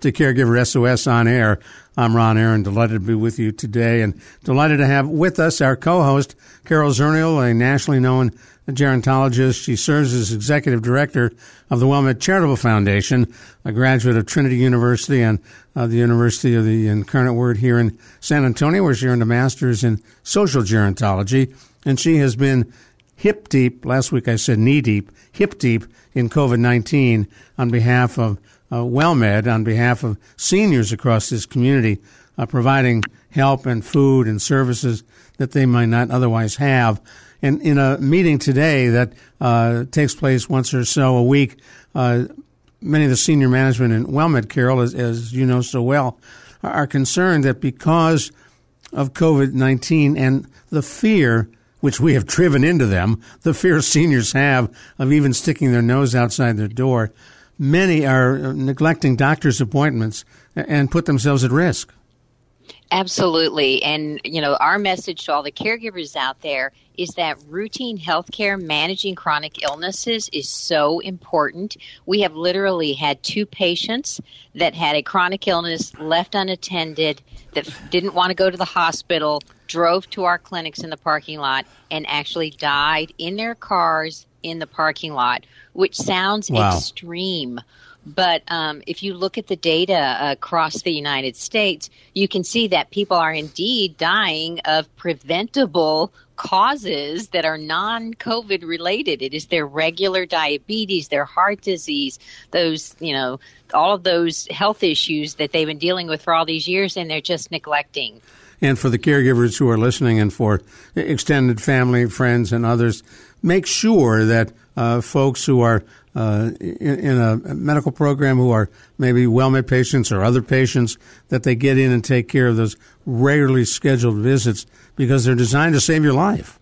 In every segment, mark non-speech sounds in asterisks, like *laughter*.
to Caregiver SOS on air. I'm Ron Aaron, delighted to be with you today, and delighted to have with us our co-host Carol Zernial, a nationally known gerontologist. She serves as executive director of the WellMed Charitable Foundation, a graduate of Trinity University and uh, the University of the Incarnate Word here in San Antonio, where she earned a master's in social gerontology, and she has been hip deep. Last week I said knee deep, hip deep in COVID 19 on behalf of uh, WellMed, on behalf of seniors across this community, uh, providing help and food and services that they might not otherwise have. And in a meeting today that uh, takes place once or so a week, uh, many of the senior management in WellMed, Carol, as, as you know so well, are concerned that because of COVID 19 and the fear which we have *laughs* driven into them, the fear seniors have of even sticking their nose outside their door, many are neglecting doctor's appointments and put themselves at risk. Absolutely. And, you know, our message to all the caregivers out there is that routine health care managing chronic illnesses is so important. We have literally had two patients that had a chronic illness left unattended that didn't want to go to the hospital, drove to our clinics in the parking lot, and actually died in their cars in the parking lot, which sounds wow. extreme. But um, if you look at the data across the United States, you can see that people are indeed dying of preventable causes that are non COVID related. It is their regular diabetes, their heart disease, those, you know, all of those health issues that they've been dealing with for all these years and they're just neglecting. And for the caregivers who are listening and for extended family, friends, and others, make sure that uh, folks who are uh, in, in, a medical program who are maybe WellMed patients or other patients that they get in and take care of those regularly scheduled visits because they're designed to save your life.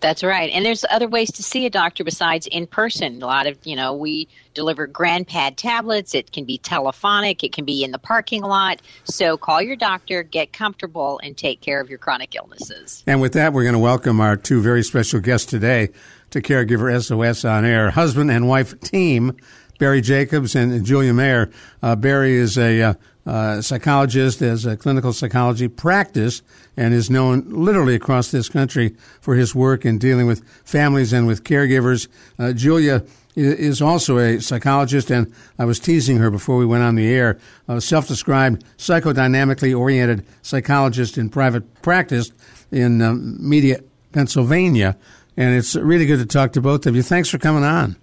That's right. And there's other ways to see a doctor besides in person. A lot of, you know, we deliver GrandPad tablets. It can be telephonic. It can be in the parking lot. So call your doctor, get comfortable, and take care of your chronic illnesses. And with that, we're going to welcome our two very special guests today to Caregiver SOS on Air, husband and wife team, Barry Jacobs and Julia Mayer. Uh, Barry is a uh, uh, psychologist, has a clinical psychology practice, and is known literally across this country for his work in dealing with families and with caregivers. Uh, Julia is also a psychologist, and I was teasing her before we went on the air. A self described psychodynamically oriented psychologist in private practice in um, Media, Pennsylvania. And it's really good to talk to both of you. Thanks for coming on.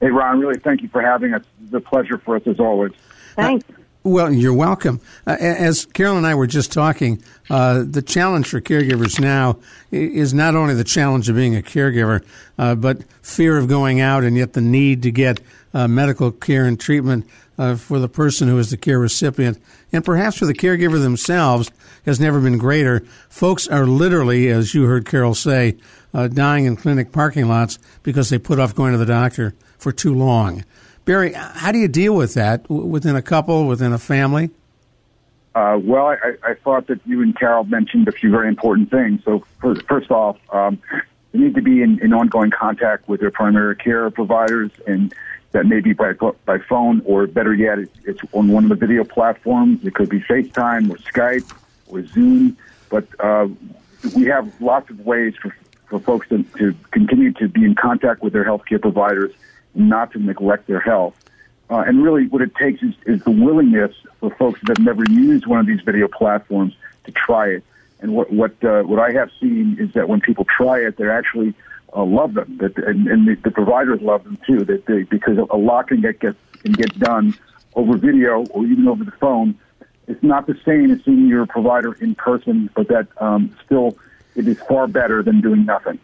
Hey, Ron, really thank you for having us. It's a pleasure for us as always. Thanks. Uh, well, you're welcome. Uh, as Carol and I were just talking, uh, the challenge for caregivers now is not only the challenge of being a caregiver, uh, but fear of going out and yet the need to get uh, medical care and treatment uh, for the person who is the care recipient. And perhaps for the caregiver themselves has never been greater. Folks are literally, as you heard Carol say, uh, dying in clinic parking lots because they put off going to the doctor for too long. Barry, how do you deal with that within a couple, within a family? Uh, well, I, I, thought that you and Carol mentioned a few very important things. So, first off, um, you need to be in, in, ongoing contact with their primary care providers, and that may be by, by phone, or better yet, it's on one of the video platforms. It could be FaceTime or Skype or Zoom. But uh, we have lots of ways for, for folks to, to continue to be in contact with their healthcare providers and not to neglect their health. Uh, and really, what it takes is, is the willingness for folks that have never used one of these video platforms to try it. And what what uh, what I have seen is that when people try it, they actually uh, love them. That and, and the, the providers love them too. That they, because a lot can get, get can get done over video or even over the phone. It's not the same as seeing your provider in person, but that um, still it is far better than doing nothing.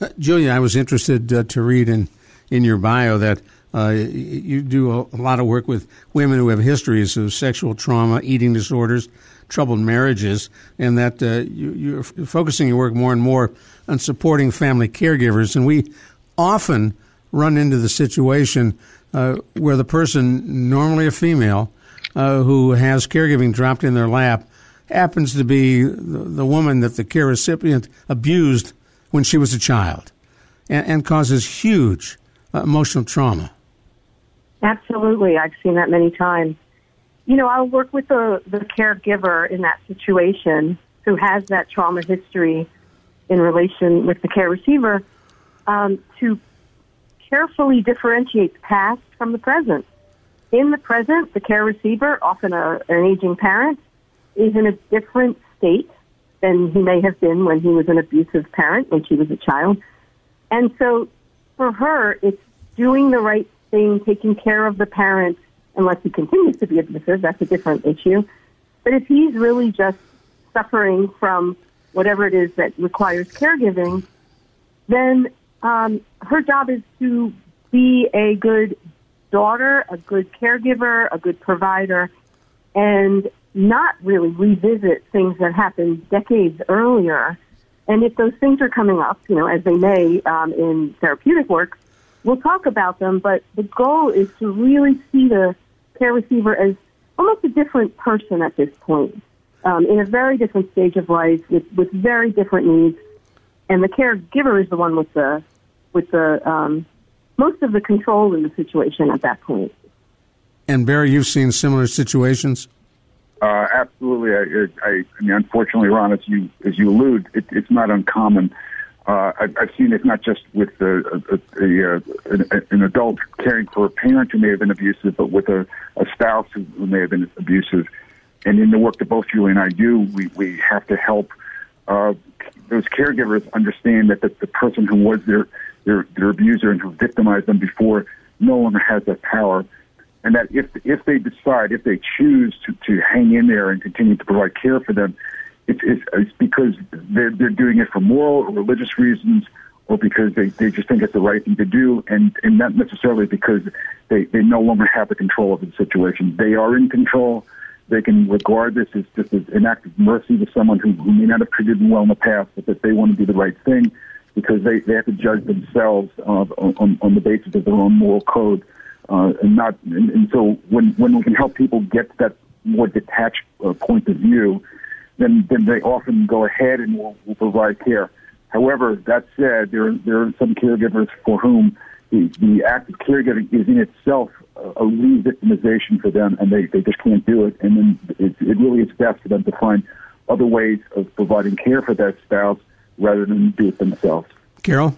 Uh, Julia, I was interested uh, to read in in your bio that Uh, you do a, a, lot of work with women who have histories of sexual trauma, eating disorders, troubled marriages, and that uh, you, are focusing your work more and more on supporting family caregivers. And we often run into the situation uh, where the person, normally a female, uh, who has caregiving dropped in their lap, happens to be the, woman that the care recipient abused when she was a child and, and causes huge uh, emotional trauma. Absolutely. I've seen that many times. You know, I'll work with the, the caregiver in that situation who has that trauma history in relation with the care receiver um, to carefully differentiate the past from the present. In the present, the care receiver, often a, an aging parent, is in a different state than he may have been when he was an abusive parent when she was a child. And so for her, it's doing the right thing, taking care of the parent, unless he continues to be abusive, that's a different issue. But if he's really just suffering from whatever it is that requires caregiving, then um, her job is to be a good daughter, a good caregiver, a good provider, and not really revisit things that happened decades earlier. And if those things are coming up, you know, as they may um, in therapeutic work, we'll talk about them. But the goal is to really see the care receiver as almost a different person at this point, um, in a very different stage of life with, with very different needs. And the caregiver is the one with the with the um, most of the control in the situation at that point. And Barry, you've seen similar situations. Uh, absolutely. I, I, I mean, unfortunately, Ron, as you as you allude, it, it's not uncommon. Uh, I, I've seen it not just with a, a, a, an, an adult caring for a parent who may have been abusive, but with a, a spouse who, who may have been abusive. And in the work that both Julie and I do, we, we have to help uh, those caregivers understand that the, the person who was their, their their abuser and who victimized them before no longer has that power and that if if they decide, if they choose to, to hang in there and continue to provide care for them, it's, it's, it's because they're, they're doing it for moral or religious reasons or because they, they just think it's the right thing to do, and, and not necessarily because they, they no longer have the control of the situation. They are in control. They can regard this as just as an act of mercy to someone who, who may not have treated them well in the past, but that they want to do the right thing because they, they have to judge themselves uh, on, on the basis of their own moral code uh, and not. And, and so when when we can help people get that more detached uh, point of view, then then they often go ahead and will, will provide care. However, that said, there there are some caregivers for whom the, the act of caregiving is in itself a, re-victimization for them, and they, they just can't do it. And then it, it really is best for them to find other ways of providing care for that spouse rather than do it themselves. Carol?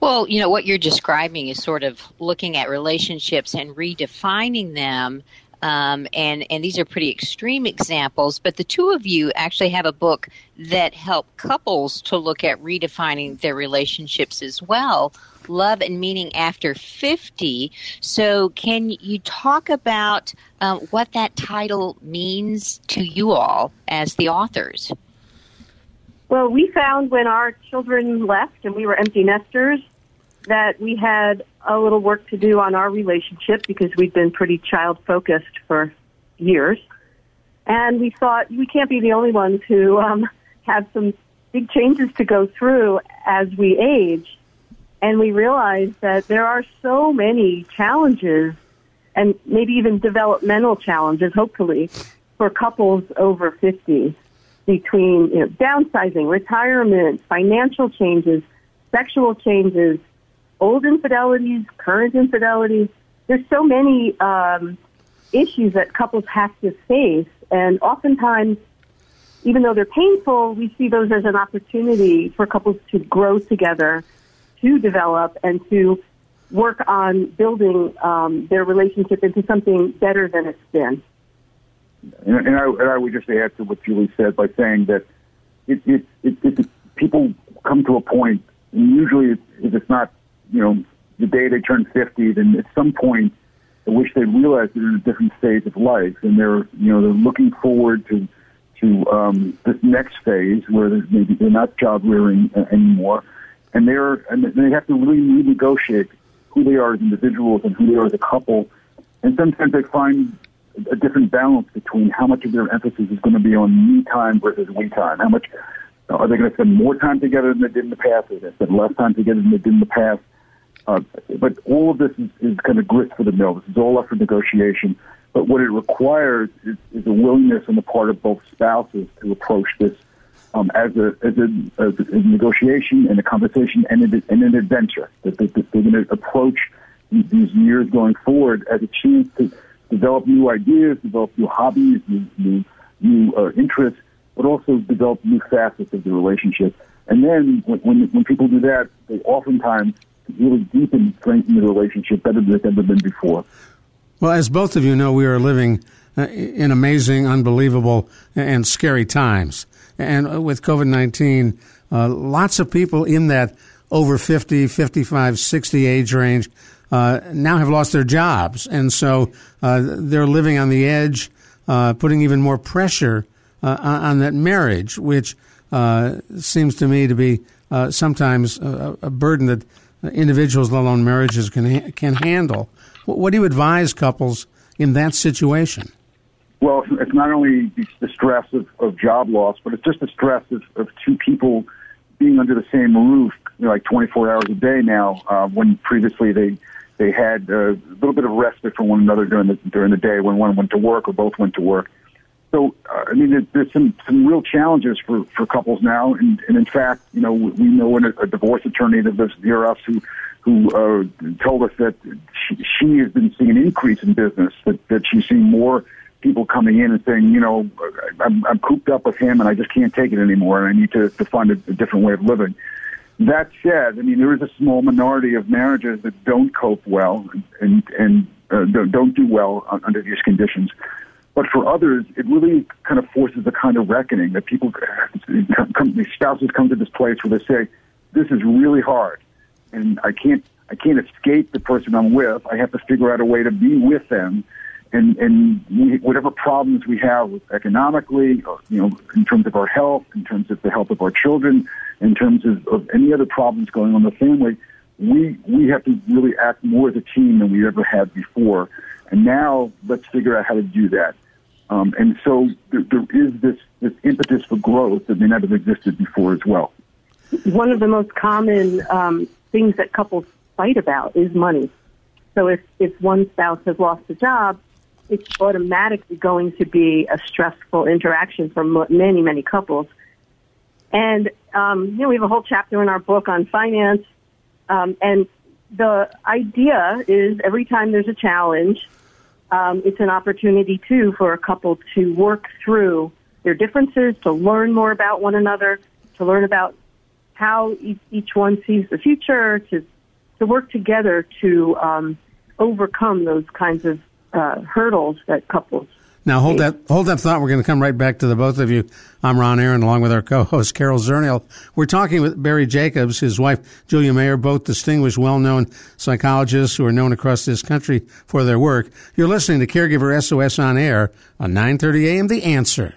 Well, you know, what you're describing is sort of looking at relationships and redefining them. Um, and, and these are pretty extreme examples, but the two of you actually have a book that help couples to look at redefining their relationships as well. Love and Meaning After 50. So, can you talk about um, what that title means to you all as the authors? Well, we found when our children left and we were empty nesters that we had a little work to do on our relationship because we'd been pretty child focused for years. And we thought we can't be the only ones who um, have some big changes to go through as we age. And we realized that there are so many challenges and maybe even developmental challenges, hopefully, for couples over 50 between you know, downsizing, retirement, financial changes, sexual changes, old infidelities, current infidelities. There's so many um, issues that couples have to face, and oftentimes, even though they're painful, we see those as an opportunity for couples to grow together, to develop, and to work on building um, their relationship into something better than it's been. And, and, I, and I would just add to what Julie said by saying that it, it, it, it people come to a point, and usually if it's not, you know, the day they turn 50, then at some point, I wish they realize they're in a different stage of life, and they're, you know, they're looking forward to to um, this next phase where there's maybe they're not job rearing anymore, and they're and they have to really renegotiate who they are as individuals and who they are as a couple. And sometimes they find a different balance between how much of their emphasis is going to be on me time versus we time. How much are they going to spend more time together than they did in the past? Are they spend less time together than they did in the past? Uh, but all of this is, is kind of grist for the mill. This is all up for negotiation. But what it requires is, is a willingness on the part of both spouses to approach this um, as, a, as, a, as a negotiation and a conversation and, a, and an adventure. That, that, that they're going to approach these years going forward as a chance to develop new ideas, develop new hobbies, new, new, new uh, interests, but also develop new facets of the relationship. And then when, when, when people do that, they oftentimes really deepen, strengthen the relationship better than it's ever been before. Well, as both of you know, we are living uh, in amazing, unbelievable, and scary times. And with COVID 19, uh, lots of people in that over 50, 55, 60 age range uh, now have lost their jobs. And so uh, they're living on the edge, uh, putting even more pressure uh, on that marriage, which seems to me to be sometimes a, a burden that individuals, let alone marriages, can can handle. What do you advise couples in that situation? Well, it's not only the stress of, of job loss, but it's just the stress of, of two people being under the same roof, you know, like 24 hours a day now. Uh, when previously they they had a little bit of respite from one another during the during the day when one went to work or both went to work. So, uh, I mean, there's some some real challenges for for couples now, and, and in fact, you know, we know a, a divorce attorney that lives near us who who uh, told us that she, she has been seeing an increase in business, that that she's seeing more people coming in and saying, you know, I'm, I'm cooped up with him and I just can't take it anymore, and I need to, to find a, a different way of living. That said, I mean, there is a small minority of marriages that don't cope well and and uh, don't, do well under these conditions. But for others, it really kind of forces a kind of reckoning that people, come, these spouses come to this place where they say, "This is really hard, and I can't, I can't escape the person I'm with. I have to figure out a way to be with them." And and we, whatever problems we have economically, or, you know, in terms of our health, in terms of the health of our children, in terms of, of any other problems going on in the family, we we have to really act more as a team than we ever had before. And now let's figure out how to do that. Um, and so there, there is this, this impetus for growth that may not have existed before as well. One of the most common um, things that couples fight about is money. So if, if one spouse has lost a job, it's automatically going to be a stressful interaction for many, many couples. And, um, you know, we have a whole chapter in our book on finance. Um, and the idea is every time there's a challenge, um, it's an opportunity too for a couple to work through their differences, to learn more about one another, to learn about how each one sees the future, to to work together to um, overcome those kinds of uh, hurdles that couples now hold that hold that thought. We're going to come right back to the both of you. I'm Ron Aaron, along with our co-host Carol Zernial. We're talking with Barry Jacobs, his wife Julia Mayer, both distinguished, well-known psychologists who are known across this country for their work. You're listening to Caregiver SOS on air on 9:30 a.m. The Answer.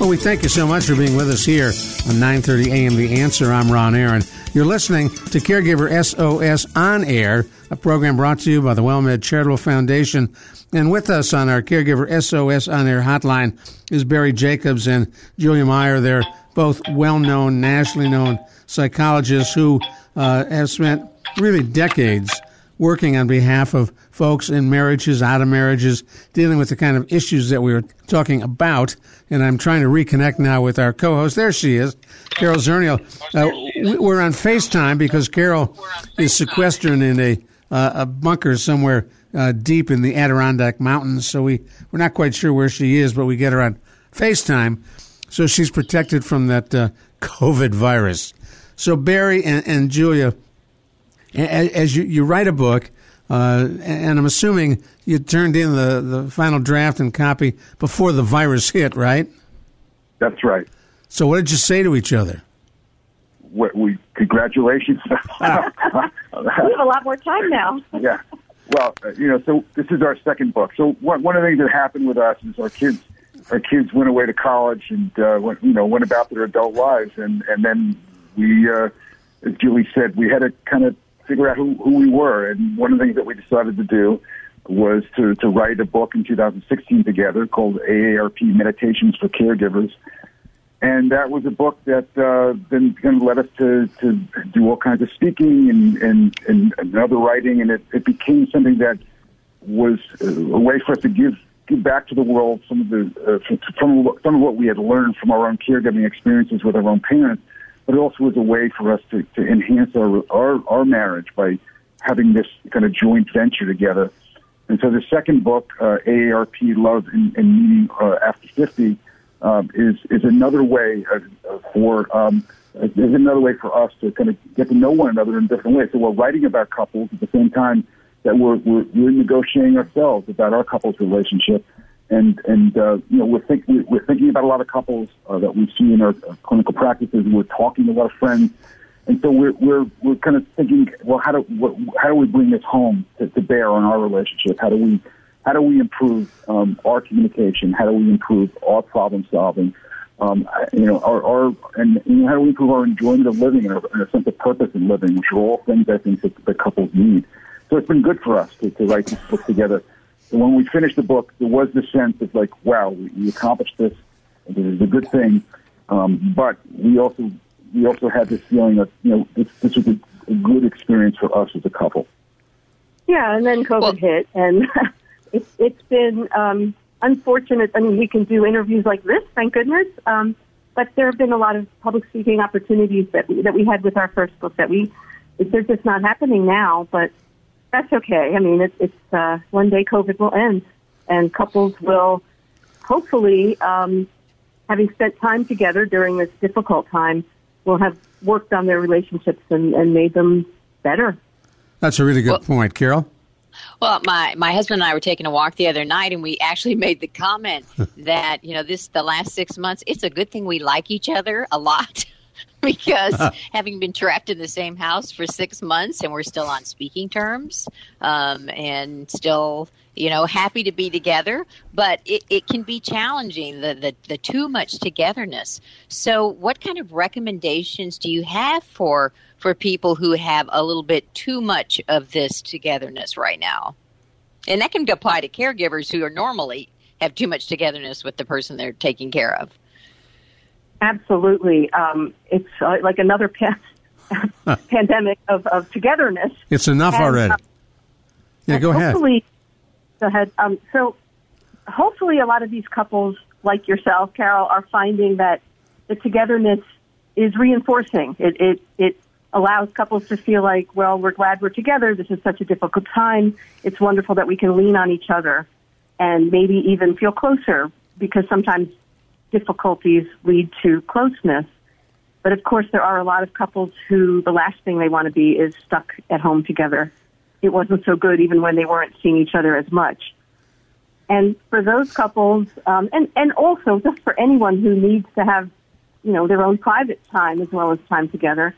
Well, we thank you so much for being with us here on 9:30 a.m. The Answer. I'm Ron Aaron. You're listening to Caregiver SOS on Air, a program brought to you by the WellMed Charitable Foundation. And with us on our Caregiver SOS on Air hotline is Barry Jacobs and Julia Mayer. They're both well-known, nationally known psychologists who uh, have spent really decades working on behalf of folks in marriages, out of marriages, dealing with the kind of issues that we were talking about. And I'm trying to reconnect now with our co-host. There she is, Carol Zernial. Uh, we're on FaceTime because Carol is sequestered in a, uh, a bunker somewhere uh, deep in the Adirondack Mountains, so we, we're not quite sure where she is, but we get her on FaceTime, so she's protected from that uh, COVID virus. So, Barry and, and Julia, as you, you write a book, uh, and I'm assuming you turned in the, the final draft and copy before the virus hit, right? That's right. So, what did you say to each other? We, we congratulations. *laughs* we have a lot more time now. *laughs* yeah. Well, uh, you know, so this is our second book. So one, one of the things that happened with us is our kids, our kids went away to college and uh, went, you know went about their adult lives, and and then we, uh, as Julie said, we had to kind of figure out who, who we were. And one of the things that we decided to do was to, to write a book in 2016 together called AARP Meditations for Caregivers. And that was a book that uh, then kind of led us to, to do all kinds of speaking and, and, and other writing. And it, it became something that was a way for us to give give back to the world some of the uh, from some of what we had learned from our own caregiving experiences with our own parents, but it also was a way for us to, to enhance our, our our marriage by having this kind of joint venture together. And so the second book, uh, AARP Love and, and Meaning uh, After 50, um, is is another way for um, is another way for us to kind of get to know one another in different ways. So we're writing about couples at the same time that we're we're, we're negotiating ourselves about our couples relationship, and and uh, you know we're thinking we're thinking about a lot of couples uh, that we see in our clinical practices. We're talking to a lot of friends. And so we're we're we're kind of thinking, well, how do what, how do we bring this home to, to bear on our relationship? How do we how do we improve um, our communication? How do we improve our problem solving? Um, you know, our, our and you know, how do we improve our enjoyment of living and our, and our sense of purpose in living, which are all things I think that, that couples need. So it's been good for us to, to write this book together. And when we finished the book, there was the sense of like, wow, we, we accomplished this. This is a good thing. Um, but we also we also had this feeling that you know this, this was a, a good experience for us as a couple. Yeah, and then COVID well, hit, and *laughs* it's it's been um, unfortunate. I mean, we can do interviews like this, thank goodness. Um, but there have been a lot of public speaking opportunities that we, that we had with our first book that we they're just not happening now. But that's okay. I mean, it's, it's uh, one day COVID will end, and couples will hopefully, um, having spent time together during this difficult time, will have worked on their relationships and, and made them better. That's a really good well, point, Carol. Well, my my husband and I were taking a walk the other night, and we actually *laughs* made the comment *laughs* that you know this the last six months. It's a good thing we like each other a lot. *laughs* *laughs* because *laughs* having been trapped in the same house for six months and we're still on speaking terms um, and still you know happy to be together but it, it can be challenging the, the, the too much togetherness so what kind of recommendations do you have for for people who have a little bit too much of this togetherness right now. And that can apply to caregivers who are normally have too much togetherness with the person they're taking care of. Absolutely. Um, it's uh, like another *laughs* pa- pandemic of, of togetherness. It's enough and, already. Uh, yeah, go ahead. Go ahead. Um, so hopefully a lot of these couples like yourself, Carol, are finding that the togetherness is reinforcing. It, it, it allows couples to feel like, well, we're glad we're together. This is such a difficult time. It's wonderful that we can lean on each other and maybe even feel closer because sometimes difficulties lead to closeness. But of course, there are a lot of couples who the last thing they want to be is stuck at home together. It wasn't so good even when they weren't seeing each other as much. And for those couples, um, and, and also just for anyone who needs to have, you know, their own private time as well as time together,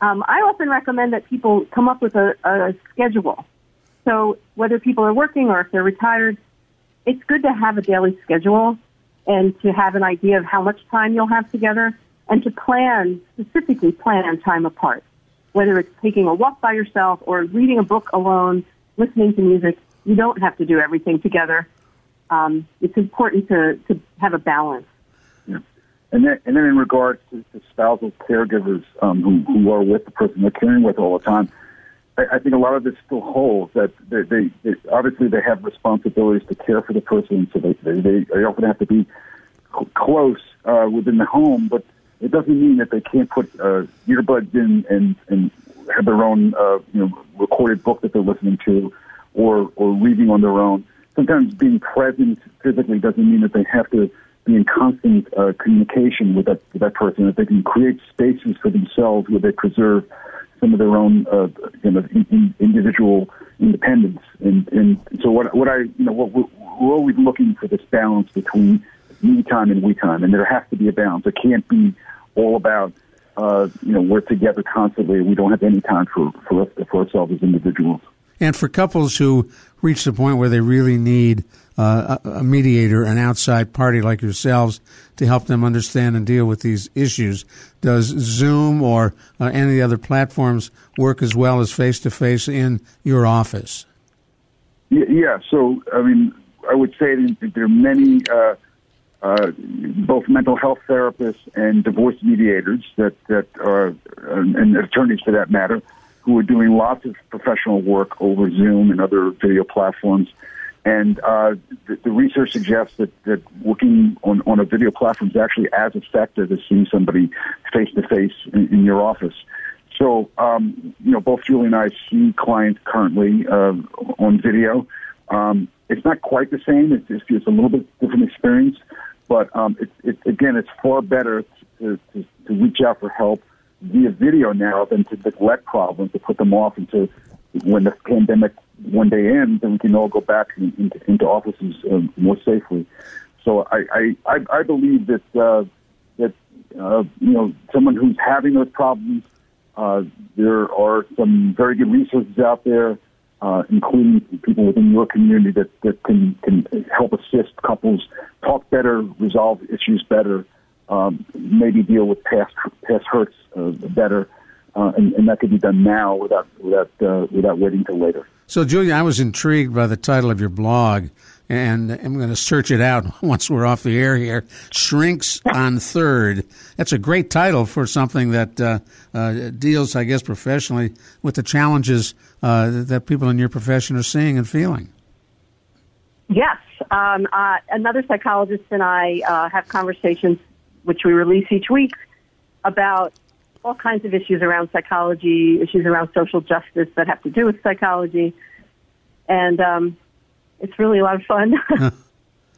um, I often recommend that people come up with a, a schedule. So whether people are working or if they're retired, it's good to have a daily schedule and to have an idea of how much time you'll have together and to plan, specifically plan time apart. Whether it's taking a walk by yourself or reading a book alone, listening to music, you don't have to do everything together. Um, it's important to, to have a balance. And then, and then in regards to, to spousal caregivers um, who, who are with the person they're caring with all the time, I, I think a lot of this still holds that they, they, they obviously they have responsibilities to care for the person, so they they, they often have to be close uh, within the home, but it doesn't mean that they can't put uh, earbuds in and and have their own uh, you know recorded book that they're listening to, or or reading on their own. Sometimes being present physically doesn't mean that they have to be in constant uh, communication with that with that person. That they can create spaces for themselves where they preserve some of their own uh, you know in, individual independence. And and so what what I you know what we're, we're always looking for this balance between me time and we time, and there has to be a balance. It can't be all about uh, you know we're together constantly. We don't have any time for for for ourselves as individuals. And for couples who reach the point where they really need uh, a mediator, an outside party like yourselves, to help them understand and deal with these issues, does Zoom or uh, any other platforms work as well as face to face in your office? Yeah. So, I mean, I would say that there are many. Uh, uh, both mental health therapists and divorce mediators that that are and attorneys for that matter who are doing lots of professional work over Zoom and other video platforms. And uh, the, the, research suggests that, that working on, on a video platform is actually as effective as seeing somebody face to face in your office. So, um, you know, both Julie and I see clients currently uh, on video. Um, it's not quite the same. It's, it's, it's a little bit different experience, but um, it, it, again, it's far better to, to, to reach out for help via video now than to neglect problems, to put them off until when the pandemic one day ends then we can all go back in, into, into offices um, more safely. So I, I, I believe that, uh, that uh, you know, someone who's having those problems, uh, there are some very good resources out there, uh, including people within your community that, that can, can help assist couples talk better, resolve issues better, um, maybe deal with past past hurts uh, better, uh, and, and, that could be done now without without without waiting till later. So, Julia, I was intrigued by the title of your blog, and I'm going to search it out *laughs* once we're off the air here. Shrinks on Third. That's a great title for something that uh, uh, deals, I guess, professionally with the challenges uh, that people in your profession are seeing and feeling. Yes. Um, another psychologist and I have conversations which we release each week, about all kinds of issues around psychology, issues around social justice that have to do with psychology, and um, it's really a lot of fun. *laughs*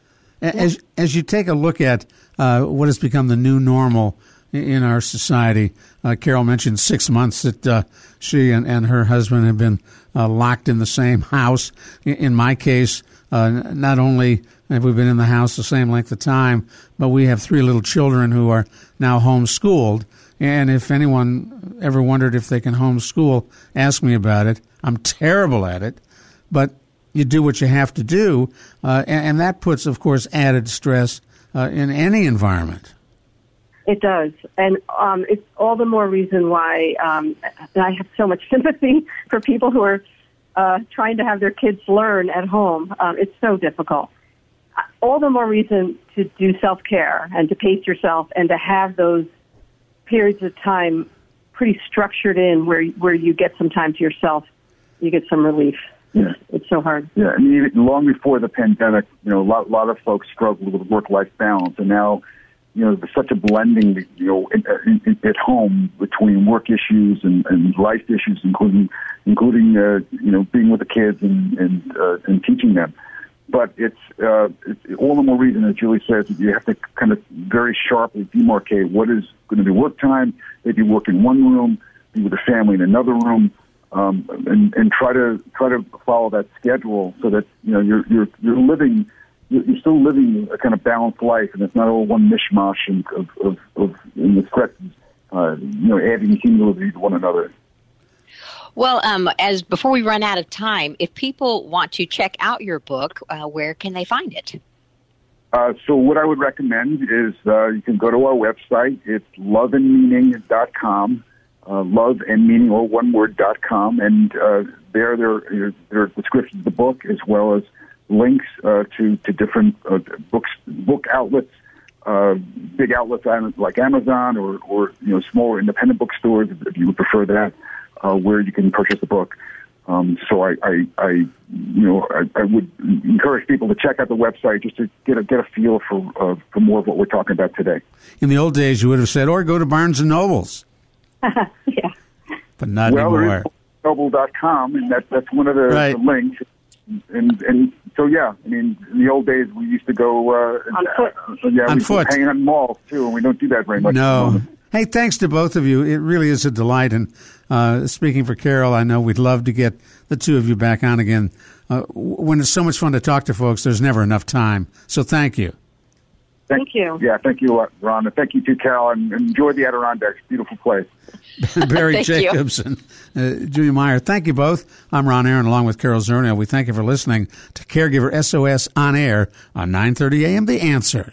*laughs* as as you take a look at uh, what has become the new normal in our society, uh, Carol mentioned six months that uh, she and, and her husband have been uh, locked in the same house. In my case, uh, not only have we been in the house the same length of time, but we have three little children who are now homeschooled. And if anyone ever wondered if they can homeschool, ask me about it. I'm terrible at it, but you do what you have to do, uh, and, and, that puts, of course, added stress uh, in any environment. It does, and um, it's all the more reason why um, I have so much *laughs* sympathy for people who are uh, trying to have their kids learn at home. Um, it's so difficult. All the more reason to do self care and to pace yourself and to have those periods of time pretty structured in where where you get some time to yourself, you get some relief. Yeah. It's so hard. Yeah, I mean, long before the pandemic, you know, a lot, lot of folks struggled with work-life balance, and now you know, there's such a blending, you know, in, in, at home between work issues and, and life issues, including, including, uh, you know, being with the kids and and, uh, and teaching them. But it's, uh, it's all the more reason, as Julie says, that you have to kind of very sharply demarcate what is going to be work time. Maybe work in one room, be with the family in another room, um, and and try to try to follow that schedule so that you know you're you're you're living you're still living a kind of balanced life, and it's not all one mishmash of of, of in the stresses, uh, you know, adding cumulatively to one another. Well, um, as before we run out of time, if people want to check out your book, uh, where can they find it? Uh, so what I would recommend is uh, you can go to our website. It's loveandmeaning.com, uh, love and or one word dot com, and uh, there there there are descriptions of the book as well as links uh, to to different uh, books book outlets, uh, big outlets like Amazon or or you know smaller independent bookstores if you would prefer that, uh, where you can purchase the book. Um, so I, I, I, you know, I, I would encourage people to check out the website just to get a get a feel for uh, for more of what we're talking about today. In the old days, you would have said, or go to Barnes and Nobles. *laughs* yeah. But not well, anymore. Noble.com, and that, that's one of the, right. the links and and so yeah, I mean, in the old days we used to go uh, On foot. Uh, yeah, On we foot. hang on malls too, and we don't do that very much. No. Hey, thanks to both of you. It really is a delight. And uh, speaking for Carol, I know we'd love to get the two of you back on again. Uh, when it's so much fun to talk to folks, there's never enough time. So thank you. Thank you. Yeah, thank you, uh, Ron, and thank you to Carol, and enjoy the Adirondacks. Beautiful place. *laughs* Barry *laughs* Thank you. Jacobs and uh, Julia Mayer. Thank you both. I'm Ron Aaron, along with Carol Zernial. We thank you for listening to Caregiver SOS on air on 9:30 a.m. The Answer.